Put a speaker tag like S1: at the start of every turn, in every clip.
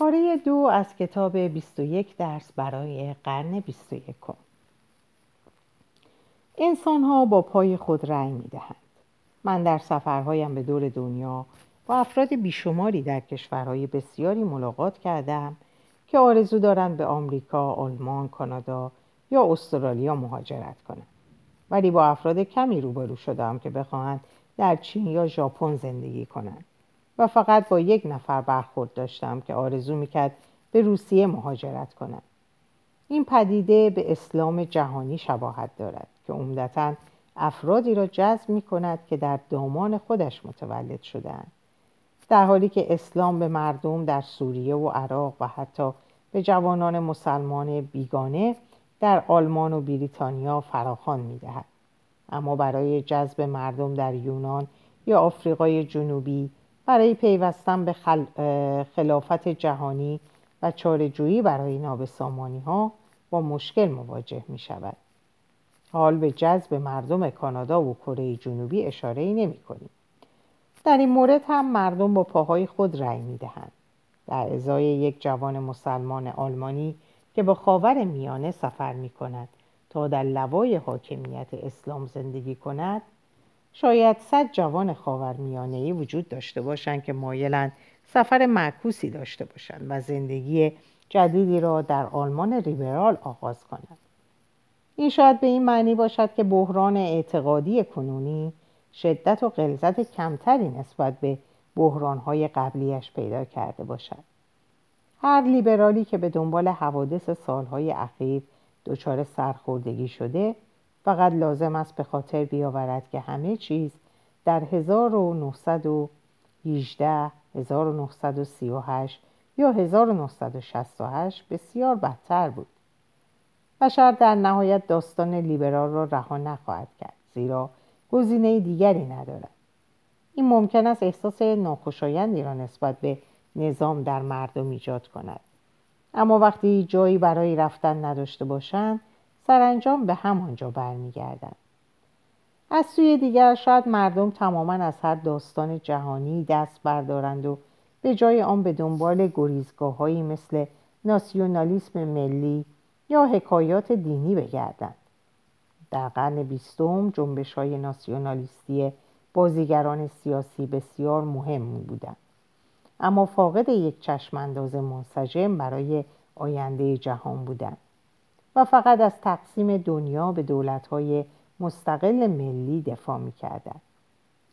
S1: پاره دو از کتاب 21 درس برای قرن 21 انسان ها با پای خود رأی می دهند. من در سفرهایم به دور دنیا با افراد بیشماری در کشورهای بسیاری ملاقات کردم که آرزو دارند به آمریکا، آلمان، کانادا یا استرالیا مهاجرت کنند. ولی با افراد کمی روبرو شدم که بخواهند در چین یا ژاپن زندگی کنند و فقط با یک نفر برخورد داشتم که آرزو می‌کرد به روسیه مهاجرت کند این پدیده به اسلام جهانی شباهت دارد که عمدتا افرادی را جذب می کند که در دامان خودش متولد شدهاند در حالی که اسلام به مردم در سوریه و عراق و حتی به جوانان مسلمان بیگانه در آلمان و بریتانیا فراخوان می دهد. اما برای جذب مردم در یونان یا آفریقای جنوبی برای پیوستن به خلافت جهانی و چارجویی برای نابسامانی ها با مشکل مواجه می شود. حال به جذب مردم کانادا و کره جنوبی اشاره ای نمی کنیم. در این مورد هم مردم با پاهای خود رأی می دهند. در ازای یک جوان مسلمان آلمانی که با خاور میانه سفر می کند تا در لوای حاکمیت اسلام زندگی کند شاید صد جوان خاورمیانه وجود داشته باشند که مایلند سفر معکوسی داشته باشند و زندگی جدیدی را در آلمان ریبرال آغاز کنند. این شاید به این معنی باشد که بحران اعتقادی کنونی شدت و غلظت کمتری نسبت به بحرانهای قبلیش پیدا کرده باشد. هر لیبرالی که به دنبال حوادث سالهای اخیر دچار سرخوردگی شده فقط لازم است به خاطر بیاورد که همه چیز در 1918 1938 یا 1968 بسیار بدتر بود. بشر در نهایت داستان لیبرال را رها نخواهد کرد زیرا گزینه دیگری ندارد. این ممکن است احساس ناخوشایندی را نسبت به نظام در مردم ایجاد کند. اما وقتی جایی برای رفتن نداشته باشند سرانجام به همانجا برمیگردند از سوی دیگر شاید مردم تماما از هر داستان جهانی دست بردارند و به جای آن به دنبال گریزگاه مثل ناسیونالیسم ملی یا حکایات دینی بگردند. در قرن بیستم جنبش های ناسیونالیستی بازیگران سیاسی بسیار مهم بودند. اما فاقد یک چشمانداز منسجم برای آینده جهان بودند. و فقط از تقسیم دنیا به دولت‌های مستقل ملی دفاع می‌کردند.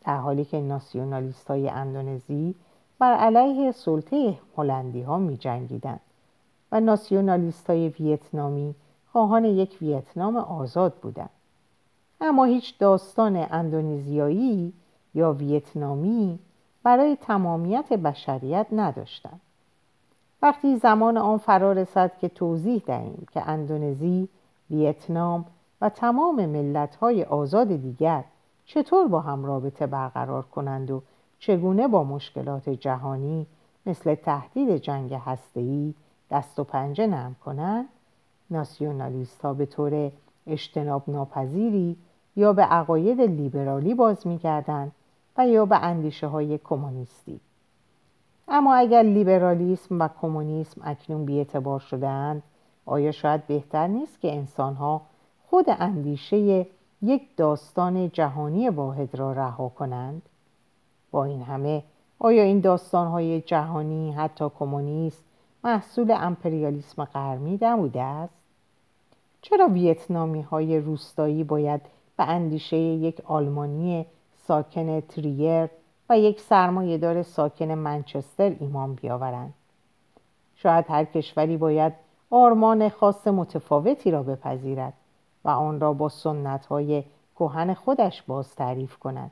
S1: در حالی که ناسیونالیست های اندونزی بر علیه سلطه هلندی ها می جنگیدن و ناسیونالیست های ویتنامی خواهان یک ویتنام آزاد بودند. اما هیچ داستان اندونزیایی یا ویتنامی برای تمامیت بشریت نداشتند. وقتی زمان آن فرا رسد که توضیح دهیم که اندونزی، ویتنام و تمام ملت‌های آزاد دیگر چطور با هم رابطه برقرار کنند و چگونه با مشکلات جهانی مثل تهدید جنگ هسته‌ای دست و پنجه نرم کنند ناسیونالیست ها به طور اجتناب ناپذیری یا به عقاید لیبرالی باز می‌کردند و یا به اندیشه های کمونیستی. اما اگر لیبرالیسم و کمونیسم اکنون بیاعتبار شدهاند آیا شاید بهتر نیست که انسانها خود اندیشه یک داستان جهانی واحد را رها کنند؟ با این همه آیا این داستانهای جهانی حتی کمونیست محصول امپریالیسم غربی نبوده است؟ چرا ویتنامی های روستایی باید به اندیشه یک آلمانی ساکن تریر و یک سرمایهدار ساکن منچستر ایمان بیاورند. شاید هر کشوری باید آرمان خاص متفاوتی را بپذیرد و آن را با سنت های کهن خودش باز تعریف کند.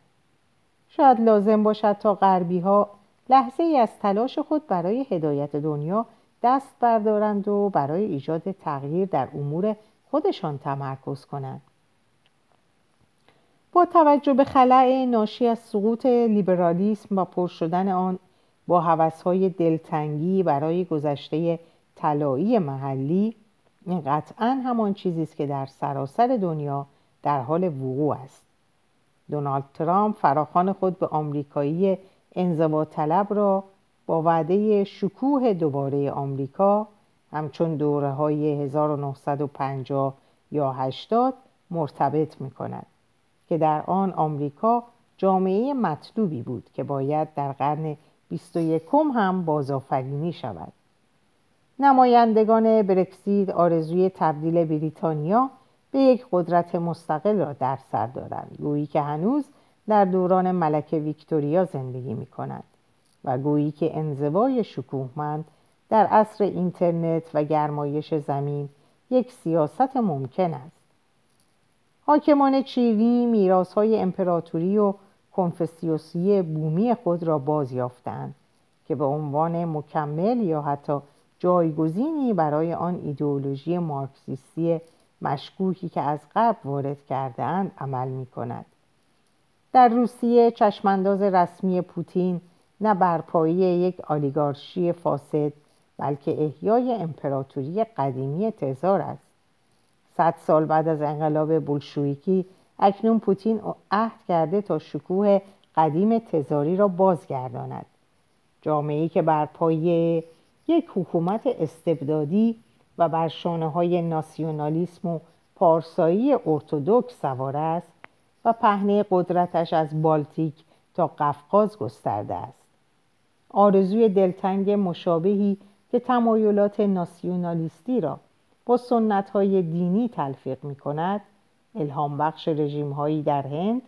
S1: شاید لازم باشد تا غربی ها لحظه ای از تلاش خود برای هدایت دنیا دست بردارند و برای ایجاد تغییر در امور خودشان تمرکز کنند. با توجه به خلع ناشی از سقوط لیبرالیسم و پر شدن آن با حوثهای دلتنگی برای گذشته طلایی محلی این قطعا همان چیزی است که در سراسر دنیا در حال وقوع است. دونالد ترامپ فراخان خود به آمریکایی انزوا طلب را با وعده شکوه دوباره آمریکا همچون دوره های 1950 یا 80 مرتبط می کند که در آن آمریکا جامعه مطلوبی بود که باید در قرن 21 هم بازآفرینی شود. نمایندگان برکسید آرزوی تبدیل بریتانیا به یک قدرت مستقل را در سر دارند گویی که هنوز در دوران ملکه ویکتوریا زندگی می کند و گویی که انزوای شکوهمند در عصر اینترنت و گرمایش زمین یک سیاست ممکن است. حاکمان چیلی میراث های امپراتوری و کنفسیوسی بومی خود را باز یافتند که به عنوان مکمل یا حتی جایگزینی برای آن ایدئولوژی مارکسیستی مشکوکی که از قبل وارد کردهاند عمل می کند. در روسیه چشمانداز رسمی پوتین نه برپایی یک آلیگارشی فاسد بلکه احیای امپراتوری قدیمی تزار است صد سال بعد از انقلاب بولشویکی اکنون پوتین عهد کرده تا شکوه قدیم تزاری را بازگرداند. جامعه که بر پایه یک حکومت استبدادی و بر شانه های ناسیونالیسم و پارسایی ارتودکس سوار است و پهنه قدرتش از بالتیک تا قفقاز گسترده است. آرزوی دلتنگ مشابهی که تمایلات ناسیونالیستی را با سنت های دینی تلفیق می کند الهام بخش رژیم هایی در هند،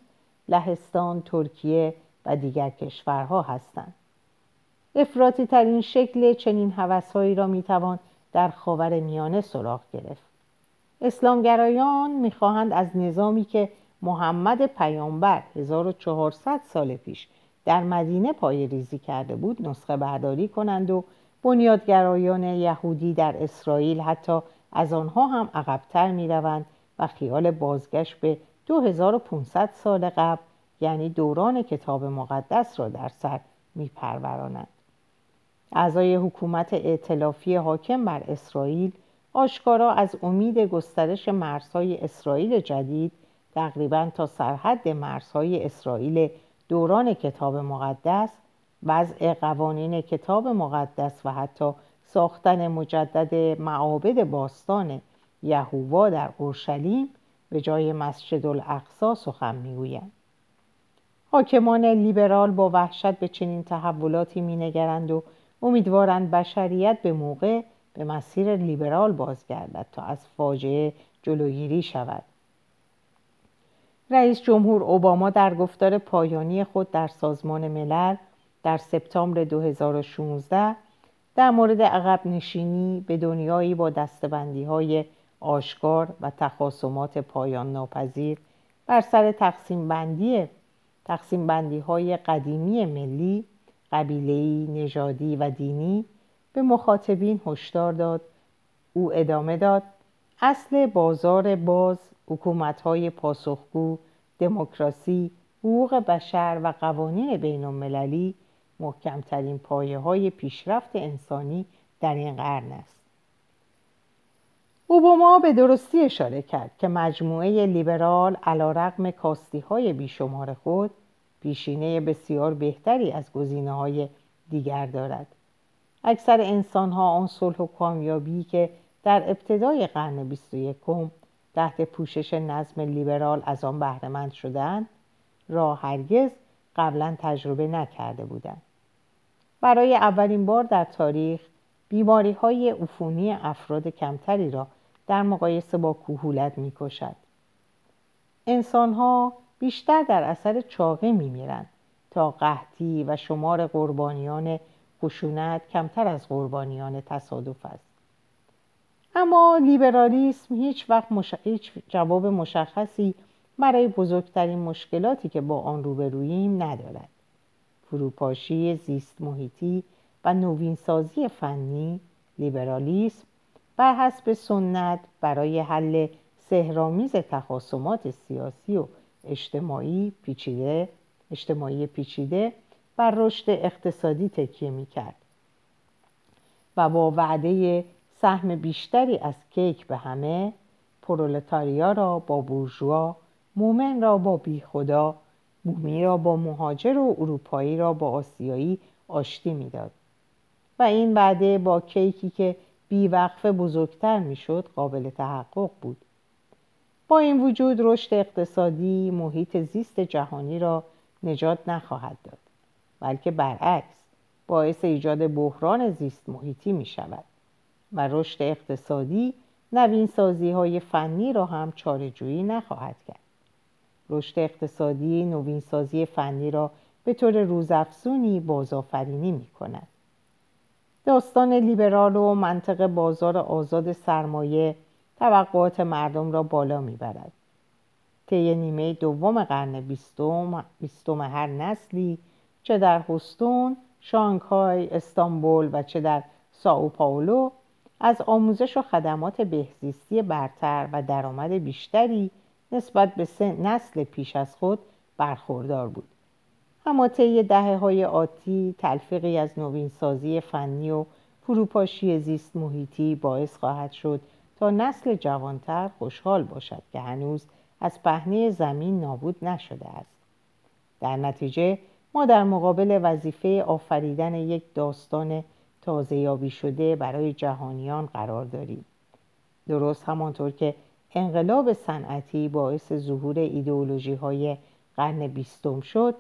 S1: لهستان، ترکیه و دیگر کشورها هستند. افراطی ترین شکل چنین هوسهایی را می توان در خاور میانه سراغ گرفت. اسلامگرایان می‌خواهند از نظامی که محمد پیامبر 1400 سال پیش در مدینه پای ریزی کرده بود نسخه برداری کنند و بنیادگرایان یهودی در اسرائیل حتی از آنها هم عقبتر می روند و خیال بازگشت به 2500 سال قبل یعنی دوران کتاب مقدس را در سر می پرورانند. اعضای حکومت ائتلافی حاکم بر اسرائیل آشکارا از امید گسترش مرزهای اسرائیل جدید تقریبا تا سرحد مرزهای اسرائیل دوران کتاب مقدس وضع قوانین کتاب مقدس و حتی ساختن مجدد معابد باستان یهووا در اورشلیم به جای مسجد الاقصا سخن می‌گویند. حاکمان لیبرال با وحشت به چنین تحولاتی مینگرند و امیدوارند بشریت به موقع به مسیر لیبرال بازگردد تا از فاجعه جلوگیری شود. رئیس جمهور اوباما در گفتار پایانی خود در سازمان ملل در سپتامبر 2016 در مورد عقب نشینی به دنیایی با دستبندی های آشکار و تخاصمات پایان ناپذیر بر سر تقسیم بندی تقسیم بندی های قدیمی ملی قبیله‌ای، نژادی و دینی به مخاطبین هشدار داد. او ادامه داد اصل بازار باز حکومت‌های پاسخگو دموکراسی حقوق بشر و قوانین بین المللی محکمترین پایه های پیشرفت انسانی در این قرن است. اوباما به درستی اشاره کرد که مجموعه لیبرال علا رقم کاستی های بیشمار خود پیشینه بسیار بهتری از گزینه های دیگر دارد. اکثر انسان ها آن صلح و کامیابی که در ابتدای قرن 21 تحت پوشش نظم لیبرال از آن بهرهمند شدند را هرگز قبلا تجربه نکرده بودند. برای اولین بار در تاریخ بیماری های عفونی افراد کمتری را در مقایسه با کوهولت می کشد. انسان ها بیشتر در اثر چاقی می میرند تا قحطی و شمار قربانیان خشونت کمتر از قربانیان تصادف است. اما لیبرالیسم هیچ وقت هیچ جواب مشخصی برای بزرگترین مشکلاتی که با آن روبروییم ندارد فروپاشی زیست محیطی و نوینسازی فنی لیبرالیسم بر حسب سنت برای حل سهرامیز تخاصمات سیاسی و اجتماعی پیچیده اجتماعی پیچیده بر رشد اقتصادی تکیه می کرد و با وعده سهم بیشتری از کیک به همه پرولتاریا را با بورژوا مومن را با بیخدا بومی را با مهاجر و اروپایی را با آسیایی آشتی می‌داد. و این وعده با کیکی که بیوقفه بزرگتر می‌شد قابل تحقق بود. با این وجود رشد اقتصادی محیط زیست جهانی را نجات نخواهد داد بلکه برعکس باعث ایجاد بحران زیست محیطی می شود و رشد اقتصادی نوین سازی های فنی را هم چارجویی نخواهد کرد. رشد اقتصادی نوین سازی فنی را به طور روزافزونی بازآفرینی می کند داستان لیبرال و منطق بازار آزاد سرمایه توقعات مردم را بالا می‌برد. طی نیمه دوم قرن بیستم, بیستم هر نسلی چه در هستون، شانگهای، استانبول و چه در ساو پاولو از آموزش و خدمات بهزیستی برتر و درآمد بیشتری نسبت به نسل پیش از خود برخوردار بود. اما طی دهه های آتی تلفیقی از نوینسازی فنی و فروپاشی زیست محیطی باعث خواهد شد تا نسل جوانتر خوشحال باشد که هنوز از پهنه زمین نابود نشده است. در نتیجه ما در مقابل وظیفه آفریدن یک داستان تازه یابی شده برای جهانیان قرار داریم. درست همانطور که انقلاب صنعتی باعث ظهور ایدئولوژی های قرن بیستم شد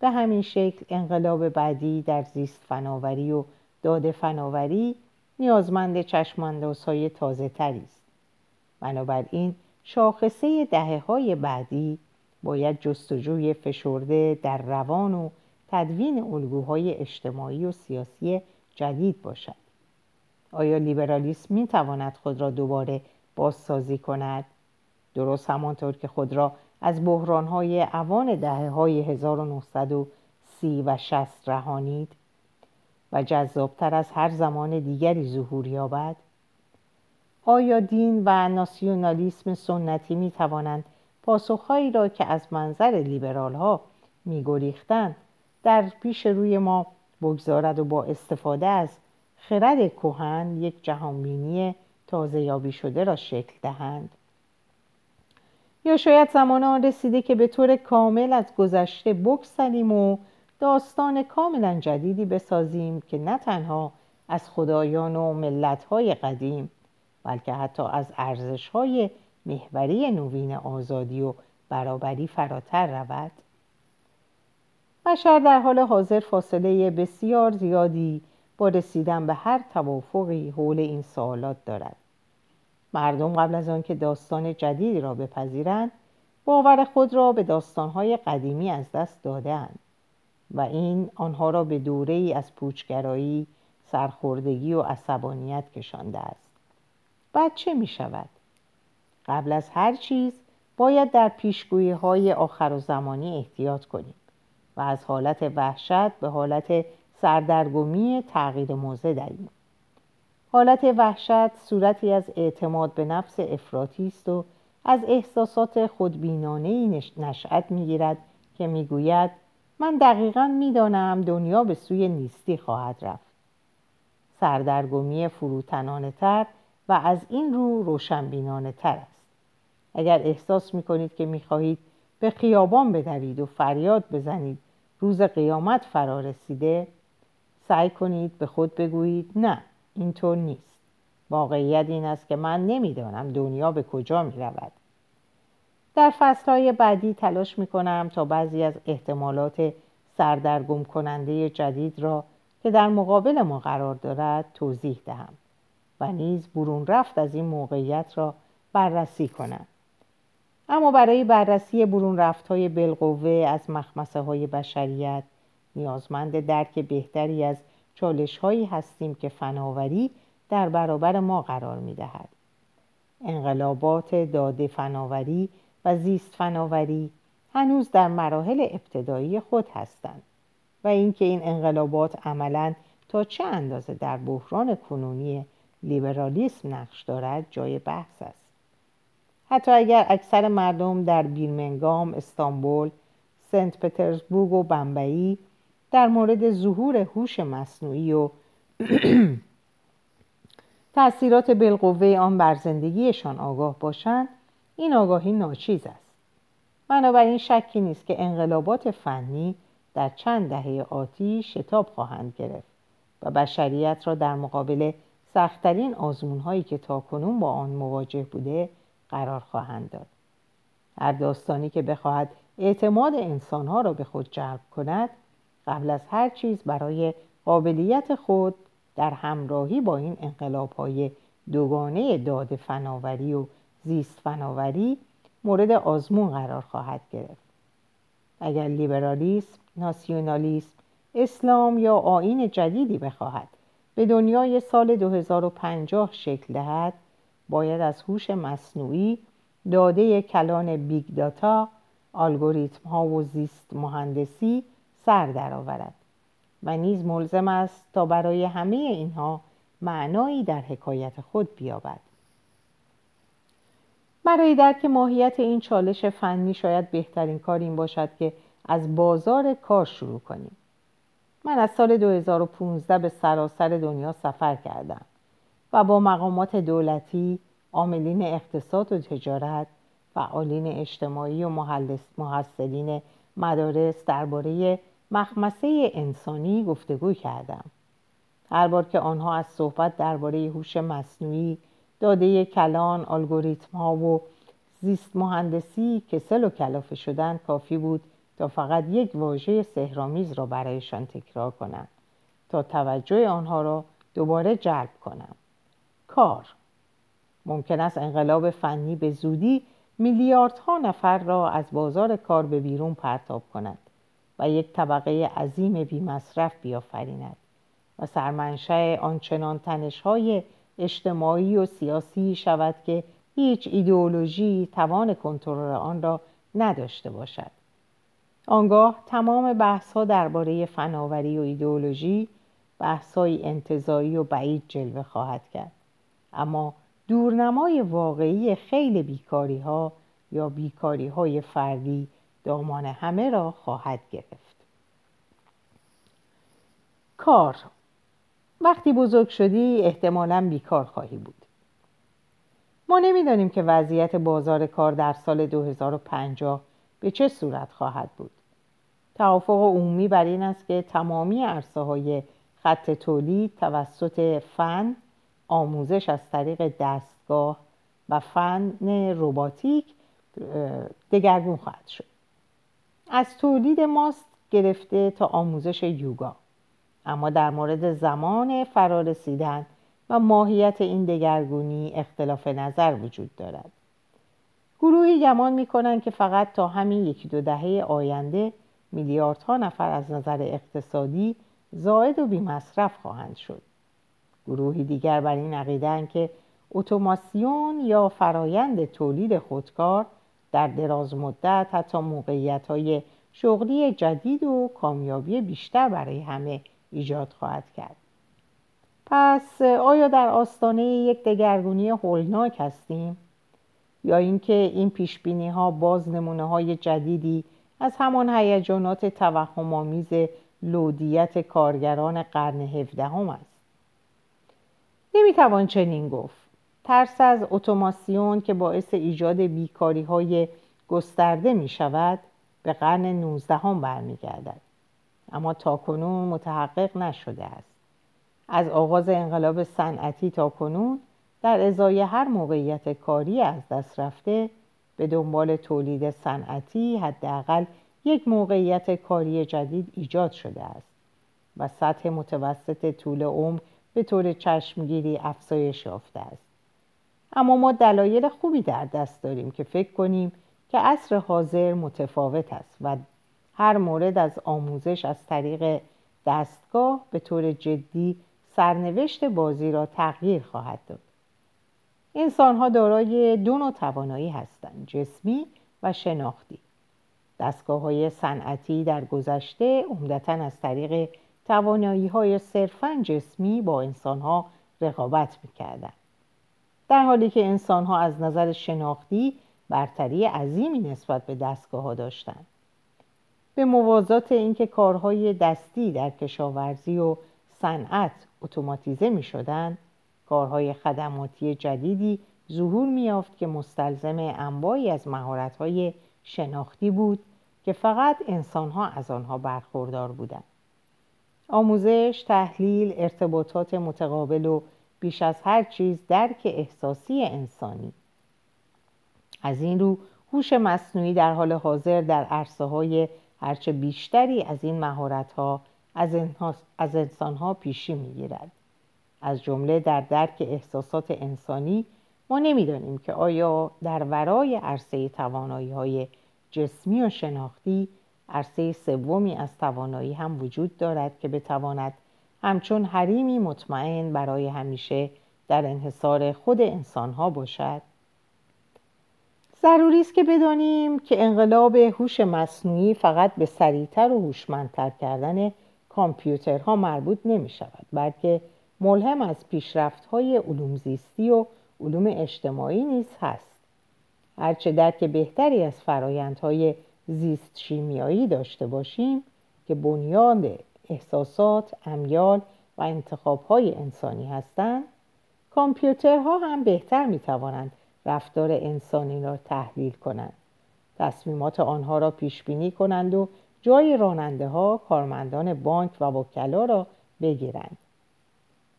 S1: به همین شکل انقلاب بعدی در زیست فناوری و داده فناوری نیازمند چشمانداز های تازه تری است. بنابراین شاخصه دهه های بعدی باید جستجوی فشرده در روان و تدوین الگوهای اجتماعی و سیاسی جدید باشد. آیا لیبرالیسم می تواند خود را دوباره بازسازی کند. درست همانطور که خود را از بحرانهای اوان دهه های 1930 و 60 رهانید و جذابتر از هر زمان دیگری ظهور یابد. آیا دین و ناسیونالیسم سنتی می توانند پاسخهایی را که از منظر لیبرال ها می گریختند در پیش روی ما بگذارد و با استفاده از خرد کهن یک جهانبینی تازه یابی شده را شکل دهند. یا شاید زمان آن رسیده که به طور کامل از گذشته بگسلیم و داستان کاملا جدیدی بسازیم که نه تنها از خدایان و ملتهای قدیم بلکه حتی از ارزشهای محوری نوین آزادی و برابری فراتر رود. بشر در حال حاضر فاصله بسیار زیادی با رسیدن به هر توافقی حول این سوالات دارد. مردم قبل از آنکه داستان جدیدی را بپذیرند باور خود را به داستانهای قدیمی از دست دادهاند و این آنها را به دوره ای از پوچگرایی سرخوردگی و عصبانیت کشانده است بعد چه می شود؟ قبل از هر چیز باید در پیشگویی های آخر و زمانی احتیاط کنیم و از حالت وحشت به حالت سردرگمی تغییر موضع دهیم حالت وحشت صورتی از اعتماد به نفس افراطی است و از احساسات خودبینانه نشأت می‌گیرد که می‌گوید من دقیقا می‌دانم دنیا به سوی نیستی خواهد رفت. سردرگمی فروتنانه تر و از این رو روشنبینانه تر است. اگر احساس می کنید که می خواهید به خیابان بدوید و فریاد بزنید روز قیامت فرا رسیده سعی کنید به خود بگویید نه. اینطور نیست. واقعیت این است که من نمی‌دانم دنیا به کجا می رود در فصلهای بعدی تلاش می کنم تا بعضی از احتمالات سردرگم کننده جدید را که در مقابل ما قرار دارد توضیح دهم و نیز برون رفت از این موقعیت را بررسی کنم. اما برای بررسی برون رفت های بالقوه از مخمسه های بشریت نیازمند درک بهتری از چالش هایی هستیم که فناوری در برابر ما قرار می دهد. انقلابات داده فناوری و زیست فناوری هنوز در مراحل ابتدایی خود هستند و اینکه این انقلابات عملا تا چه اندازه در بحران کنونی لیبرالیسم نقش دارد جای بحث است حتی اگر اکثر مردم در بیرمنگام، استانبول، سنت پترزبورگ و بمبئی در مورد ظهور هوش مصنوعی و تأثیرات بالقوه آن بر زندگیشان آگاه باشند این آگاهی ناچیز است. بنابراین شکی نیست که انقلابات فنی در چند دهه آتی شتاب خواهند گرفت و بشریت را در مقابل سختترین آزمونهایی که تاکنون با آن مواجه بوده قرار خواهند داد. هر داستانی که بخواهد اعتماد انسانها را به خود جلب کند قبل از هر چیز برای قابلیت خود در همراهی با این انقلاب های دوگانه داد فناوری و زیست فناوری مورد آزمون قرار خواهد گرفت. اگر لیبرالیسم، ناسیونالیسم، اسلام یا آیین جدیدی بخواهد به دنیای سال 2050 شکل دهد باید از هوش مصنوعی داده کلان big data الگوریتم ها و زیست مهندسی سر درآورد و نیز ملزم است تا برای همه اینها معنایی در حکایت خود بیابد. برای درک ماهیت این چالش فنی شاید بهترین کار این باشد که از بازار کار شروع کنیم. من از سال 2015 به سراسر دنیا سفر کردم و با مقامات دولتی، عاملین اقتصاد و تجارت، فعالین اجتماعی و محصلین مدارس درباره مخمسه انسانی گفتگو کردم. هر بار که آنها از صحبت درباره هوش مصنوعی داده کلان الگوریتم ها و زیست مهندسی کسل و کلافه شدن کافی بود تا فقط یک واژه سهرامیز را برایشان تکرار کنم تا توجه آنها را دوباره جلب کنم. کار ممکن است انقلاب فنی به زودی میلیاردها نفر را از بازار کار به بیرون پرتاب کند. و یک طبقه عظیم بی مصرف بیافریند و سرمنشه آنچنان تنشهای اجتماعی و سیاسی شود که هیچ ایدئولوژی توان کنترل آن را نداشته باشد. آنگاه تمام بحث ها درباره فناوری و ایدئولوژی بحث های انتظایی و بعید جلوه خواهد کرد. اما دورنمای واقعی خیلی بیکاری ها یا بیکاری های فردی دامان همه را خواهد گرفت. کار. وقتی بزرگ شدی احتمالا بیکار خواهی بود. ما نمی‌دانیم که وضعیت بازار کار در سال 2050 به چه صورت خواهد بود. توافق عمومی بر این است که تمامی عرصه های خط تولید توسط فن آموزش از طریق دستگاه و فن روباتیک دگرگون خواهد شد. از تولید ماست گرفته تا آموزش یوگا. اما در مورد زمان فرارسیدن و ماهیت این دگرگونی اختلاف نظر وجود دارد. گروهی گمان می کنند که فقط تا همین یکی دو دهه آینده میلیاردها نفر از نظر اقتصادی زائد و بیمصرف خواهند شد. گروهی دیگر بر این عقیدن که اتوماسیون یا فرایند تولید خودکار در دراز مدت حتی موقعیت های شغلی جدید و کامیابی بیشتر برای همه ایجاد خواهد کرد. پس آیا در آستانه یک دگرگونی هولناک هستیم؟ یا اینکه این پیش بینی ها باز نمونه های جدیدی از همان هیجانات توهمآمیز لودیت کارگران قرن هفدهم است؟ نمی‌توان چنین گفت. ترس از اتوماسیون که باعث ایجاد بیکاری های گسترده می شود به قرن نوزدهم برمیگردد. اما تاکنون متحقق نشده است. از آغاز انقلاب صنعتی تا کنون در ازای هر موقعیت کاری از دست رفته به دنبال تولید صنعتی حداقل یک موقعیت کاری جدید ایجاد شده است و سطح متوسط طول عمر به طور چشمگیری افزایش یافته است. اما ما دلایل خوبی در دست داریم که فکر کنیم که عصر حاضر متفاوت است و هر مورد از آموزش از طریق دستگاه به طور جدی سرنوشت بازی را تغییر خواهد داد. انسان ها دارای دو نوع توانایی هستند جسمی و شناختی. دستگاه های صنعتی در گذشته عمدتا از طریق توانایی های صرفا جسمی با انسان ها رقابت می‌کردند. در حالی که انسان ها از نظر شناختی برتری عظیمی نسبت به دستگاه ها داشتند. به موازات اینکه کارهای دستی در کشاورزی و صنعت اتوماتیزه می شدن، کارهای خدماتی جدیدی ظهور می یافت که مستلزم انواعی از مهارت‌های شناختی بود که فقط انسانها از آنها برخوردار بودند. آموزش، تحلیل، ارتباطات متقابل و بیش از هر چیز درک احساسی انسانی از این رو هوش مصنوعی در حال حاضر در عرصه های هرچه بیشتری از این مهارت ها از انسان ها پیشی می گیرد. از جمله در درک احساسات انسانی ما نمی‌دانیم که آیا در ورای عرصه توانایی های جسمی و شناختی عرصه سومی از توانایی هم وجود دارد که بتواند همچون حریمی مطمئن برای همیشه در انحصار خود انسانها باشد. ضروری است که بدانیم که انقلاب هوش مصنوعی فقط به سریعتر و هوشمندتر کردن کامپیوترها مربوط نمی شود بلکه ملهم از پیشرفت های علوم زیستی و علوم اجتماعی نیز هست. هرچه درک بهتری از فرایندهای زیست شیمیایی داشته باشیم که بنیاد احساسات، امیال و انتخابهای انسانی هستند. کامپیوترها هم بهتر می توانند رفتار انسانی را تحلیل کنند. تصمیمات آنها را پیش بینی کنند و جای راننده ها کارمندان بانک و وکلا را بگیرند.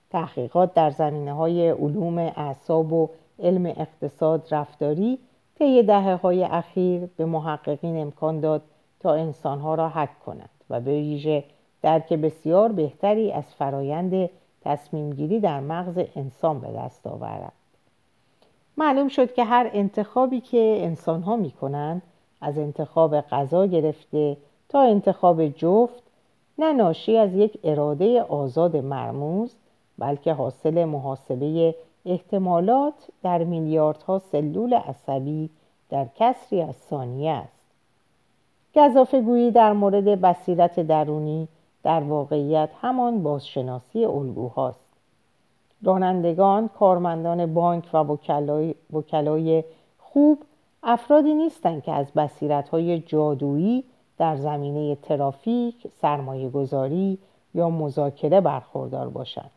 S1: تحقیقات در زمینه های علوم اعصاب و علم اقتصاد رفتاری طی دهه های اخیر به محققین امکان داد تا انسانها را حک کنند و به ویژه درک بسیار بهتری از فرایند تصمیم گیری در مغز انسان به دست آورند معلوم شد که هر انتخابی که انسان ها می کنند از انتخاب غذا گرفته تا انتخاب جفت نه ناشی از یک اراده آزاد مرموز بلکه حاصل محاسبه احتمالات در میلیاردها سلول عصبی در کسری از ثانیه است. گذافه گویی در مورد بصیرت درونی در واقعیت همان بازشناسی الگوهاست. رانندگان کارمندان بانک و وکلای, خوب افرادی نیستند که از بصیرت های جادویی در زمینه ترافیک، سرمایه گذاری یا مذاکره برخوردار باشند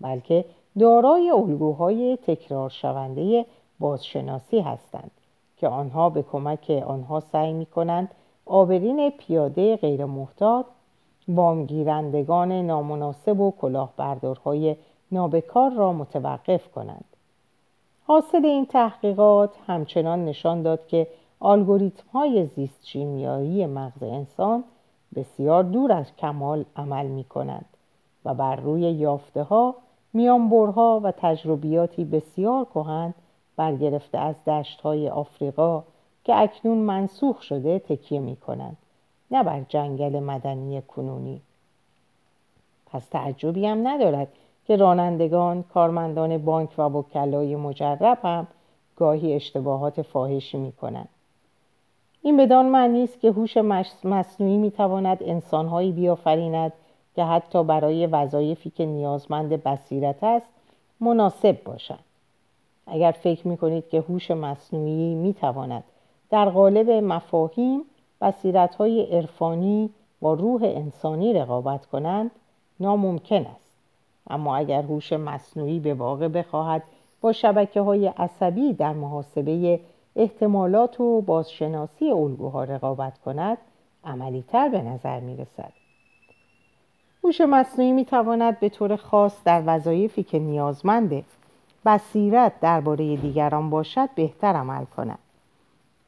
S1: بلکه دارای الگوهای تکرار شونده بازشناسی هستند که آنها به کمک آنها سعی می کنند آبرین پیاده غیر محتاط وامگیرندگان نامناسب و کلاهبردارهای نابکار را متوقف کنند. حاصل این تحقیقات همچنان نشان داد که الگوریتم های زیست شیمیایی مغز انسان بسیار دور از کمال عمل می کنند و بر روی یافته ها میانبرها و تجربیاتی بسیار کهن برگرفته از دشت های آفریقا که اکنون منسوخ شده تکیه می کنند نه بر جنگل مدنی کنونی پس تعجبی هم ندارد که رانندگان، کارمندان بانک و وکلای مجرب هم گاهی اشتباهات فاحشی می کنند. این بدان معنی است که هوش مصنوعی می تواند انسانهایی بیافریند که حتی برای وظایفی که نیازمند بصیرت است مناسب باشند اگر فکر می کنید که هوش مصنوعی می تواند در قالب مفاهیم بصیرت های عرفانی با روح انسانی رقابت کنند ناممکن است اما اگر هوش مصنوعی به واقع بخواهد با شبکه های عصبی در محاسبه احتمالات و بازشناسی الگوها رقابت کند عملیتر به نظر می رسد. هوش مصنوعی می تواند به طور خاص در وظایفی که نیازمند بصیرت درباره دیگران باشد بهتر عمل کند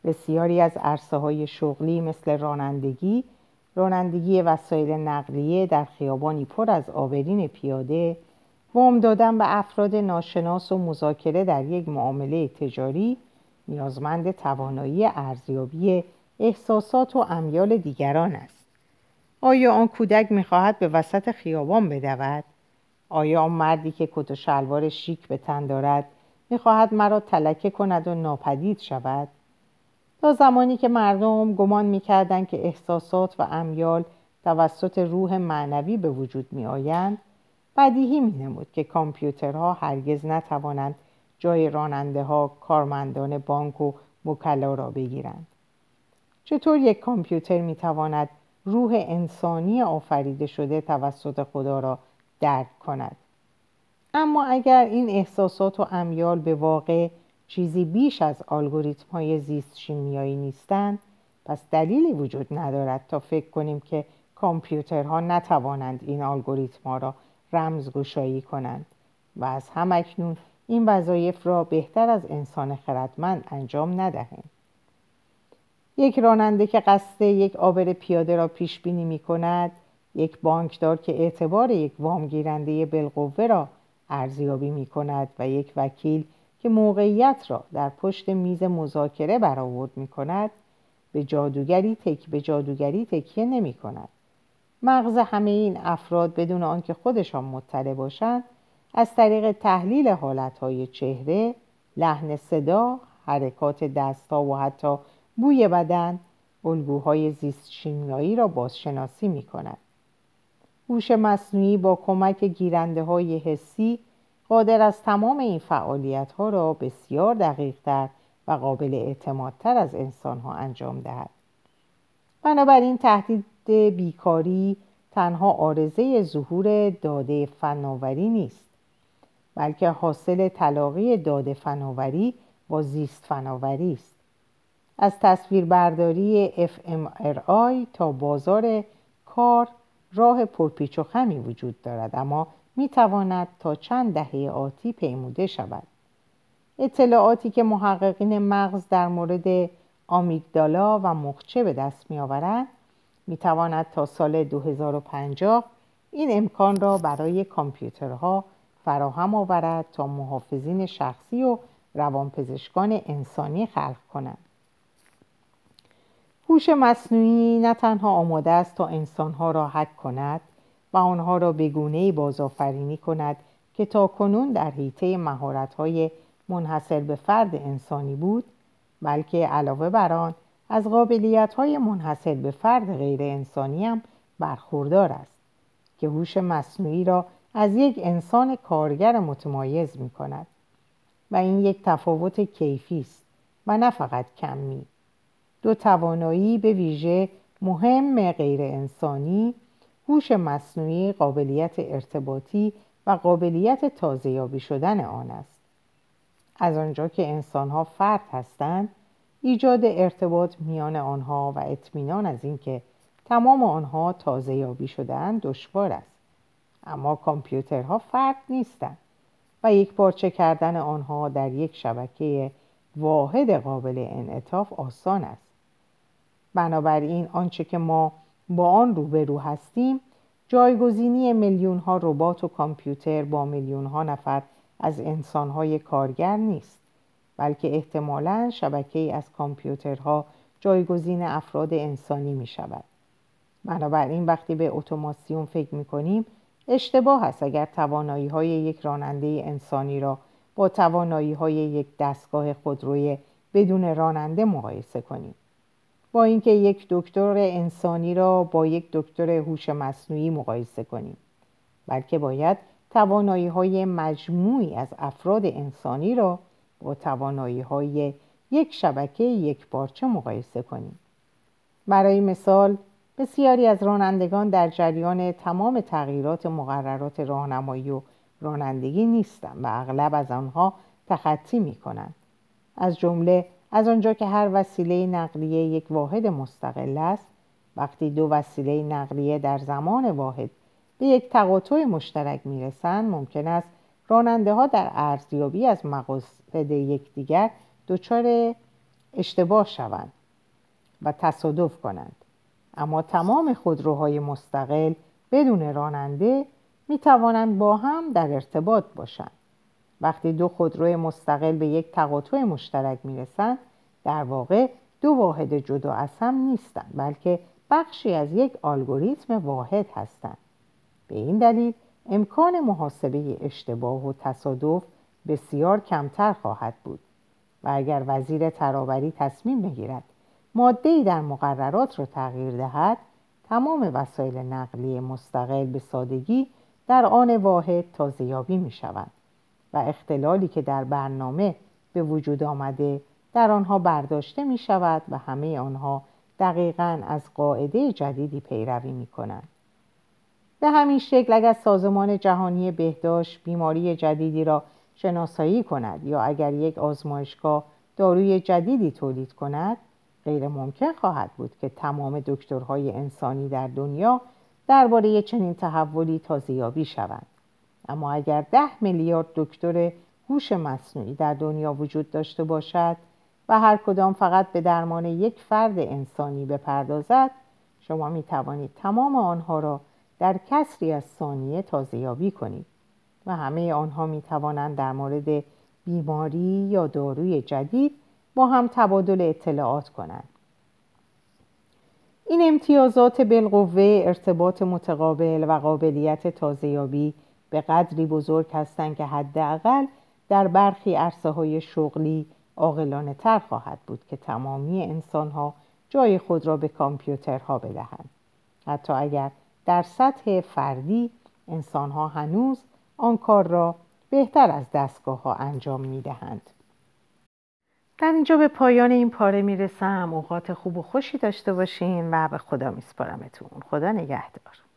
S1: بسیاری از عرصه های شغلی مثل رانندگی رانندگی وسایل نقلیه در خیابانی پر از آبرین پیاده وام دادن به افراد ناشناس و مذاکره در یک معامله تجاری نیازمند توانایی ارزیابی احساسات و امیال دیگران است. آیا آن کودک می‌خواهد به وسط خیابان بدود؟ آیا آن مردی که کت و شلوار شیک به تن دارد می‌خواهد مرا تلکه کند و ناپدید شود؟ تا زمانی که مردم گمان می‌کردند که احساسات و امیال توسط روح معنوی به وجود میآیند بدیهی مینمود که کامپیوترها هرگز نتوانند جای راننده ها کارمندان بانک و وکلا را بگیرند. چطور یک کامپیوتر می‌تواند روح انسانی آفریده شده توسط خدا را درک کند؟ اما اگر این احساسات و امیال به واقع چیزی بیش از الگوریتم های زیست شیمیایی نیستند پس دلیلی وجود ندارد تا فکر کنیم که کامپیوترها نتوانند این الگوریتمها را رمزگشایی کنند. و از همکنون این وظایف را بهتر از انسان خردمند انجام ندهند یک راننده که قصد یک آبر پیاده را پیش بینی می کند یک بانکدار که اعتبار یک وامگیرنده بالقوه را ارزیابی می کند و یک وکیل که موقعیت را در پشت میز مذاکره برآورد می کند به جادوگری تک به جادوگری تکیه نمی کند مغز همه این افراد بدون آنکه خودشان مطلع باشند از طریق تحلیل حالتهای چهره، لحن صدا، حرکات دستها و حتی بوی بدن الگوهای زیست شیمیایی را بازشناسی می کند. هوش مصنوعی با کمک گیرنده های حسی قادر از تمام این فعالیت ها را بسیار دقیق تر و قابل اعتمادتر از انسان ها انجام دهد. بنابراین تهدید بیکاری تنها آرزه ظهور داده فناوری نیست بلکه حاصل تلاقی داده فناوری با زیست فناوری است از تصویربرداری fMRI تا بازار کار راه پرپیچ و خمی وجود دارد اما می تواند تا چند دهه آتی پیموده شود. اطلاعاتی که محققین مغز در مورد آمیگدالا و مخچه به دست می آورند می تواند تا سال 2050 این امکان را برای کامپیوترها فراهم آورد تا محافظین شخصی و روانپزشکان انسانی خلق کنند. هوش مصنوعی نه تنها آماده است تا انسانها را حک کند و آنها را به گونه‌ای بازآفرینی کند که تا کنون در حیطه مهارت‌های منحصر به فرد انسانی بود بلکه علاوه بر آن از قابلیت‌های منحصر به فرد غیر انسانی هم برخوردار است که هوش مصنوعی را از یک انسان کارگر متمایز می کند و این یک تفاوت کیفی است و نه فقط کمی. دو توانایی به ویژه مهم غیر انسانی هوش مصنوعی قابلیت ارتباطی و قابلیت تازهیابی شدن آن است. از آنجا که انسانها فرد هستند ایجاد ارتباط میان آنها و اطمینان از اینکه تمام آنها تازه یابی شدهاند دشوار است. اما کامپیوترها فرد نیستند و یک پارچه کردن آنها در یک شبکه واحد قابل انعطاف آسان است. بنابراین آنچه که ما با آن روبرو هستیم جایگزینی میلیون ها ربات و کامپیوتر با میلیون ها نفر از انسان های کارگر نیست بلکه احتمالا شبکه از کامپیوترها جایگزین افراد انسانی می شود بنابراین وقتی به اتوماسیون فکر می کنیم اشتباه است اگر توانایی های یک راننده انسانی را با توانایی های یک دستگاه خودروی بدون راننده مقایسه کنیم. با اینکه یک دکتر انسانی را با یک دکتر هوش مصنوعی مقایسه کنیم بلکه باید توانایی های مجموعی از افراد انسانی را با توانایی های یک شبکه یک پارچه مقایسه کنیم. برای مثال بسیاری از رانندگان در جریان تمام تغییرات مقررات راهنمایی و رانندگی نیستند و اغلب از آنها تخطی می کنند از جمله از آنجا که هر وسیله نقلیه یک واحد مستقل است وقتی دو وسیله نقلیه در زمان واحد به یک تقاطع مشترک می‌رسند ممکن است راننده ها در ارزیابی از مقاصد یکدیگر دچار اشتباه شوند و تصادف کنند. اما تمام خودروهای مستقل بدون راننده می توانند با هم در ارتباط باشند. وقتی دو خودرو مستقل به یک تقاطع مشترک می رسند در واقع دو واحد جدا از هم نیستند بلکه بخشی از یک الگوریتم واحد هستند به این دلیل امکان محاسبه اشتباه و تصادف بسیار کمتر خواهد بود و اگر وزیر ترابری تصمیم بگیرد ماده در مقررات را تغییر دهد تمام وسایل نقلیه مستقل به سادگی در آن واحد تازیابی می شوند و اختلالی که در برنامه به وجود آمده در آنها برداشته می شود و همه آنها دقیقا از قاعده جدیدی پیروی می کنند. به همین شکل اگر سازمان جهانی بهداشت بیماری جدیدی را شناسایی کند یا اگر یک آزمایشگاه داروی جدیدی تولید کند غیر ممکن خواهد بود که تمام دکترهای انسانی در دنیا درباره چنین تحولی تازیابی شوند اما اگر ده میلیارد دکتر هوش مصنوعی در دنیا وجود داشته باشد و هر کدام فقط به درمان یک فرد انسانی بپردازد شما می توانید تمام آنها را در کسری از ثانیه تازیابی کنید و همه آنها می توانند در مورد بیماری یا داروی جدید با هم تبادل اطلاعات کنند. این امتیازات بالقوه ارتباط متقابل و قابلیت تازهیابی به قدری بزرگ هستند که حداقل در برخی عرصه های شغلی عاقلانه تر خواهد بود که تمامی انسان ها جای خود را به کامپیوترها بدهند. حتی اگر در سطح فردی انسان ها هنوز آن کار را بهتر از دستگاه ها انجام می دهند. در اینجا به پایان این پاره می‌رسم. اوقات خوب و خوشی داشته باشین و به خدا میسپارمتون. خدا نگهدار.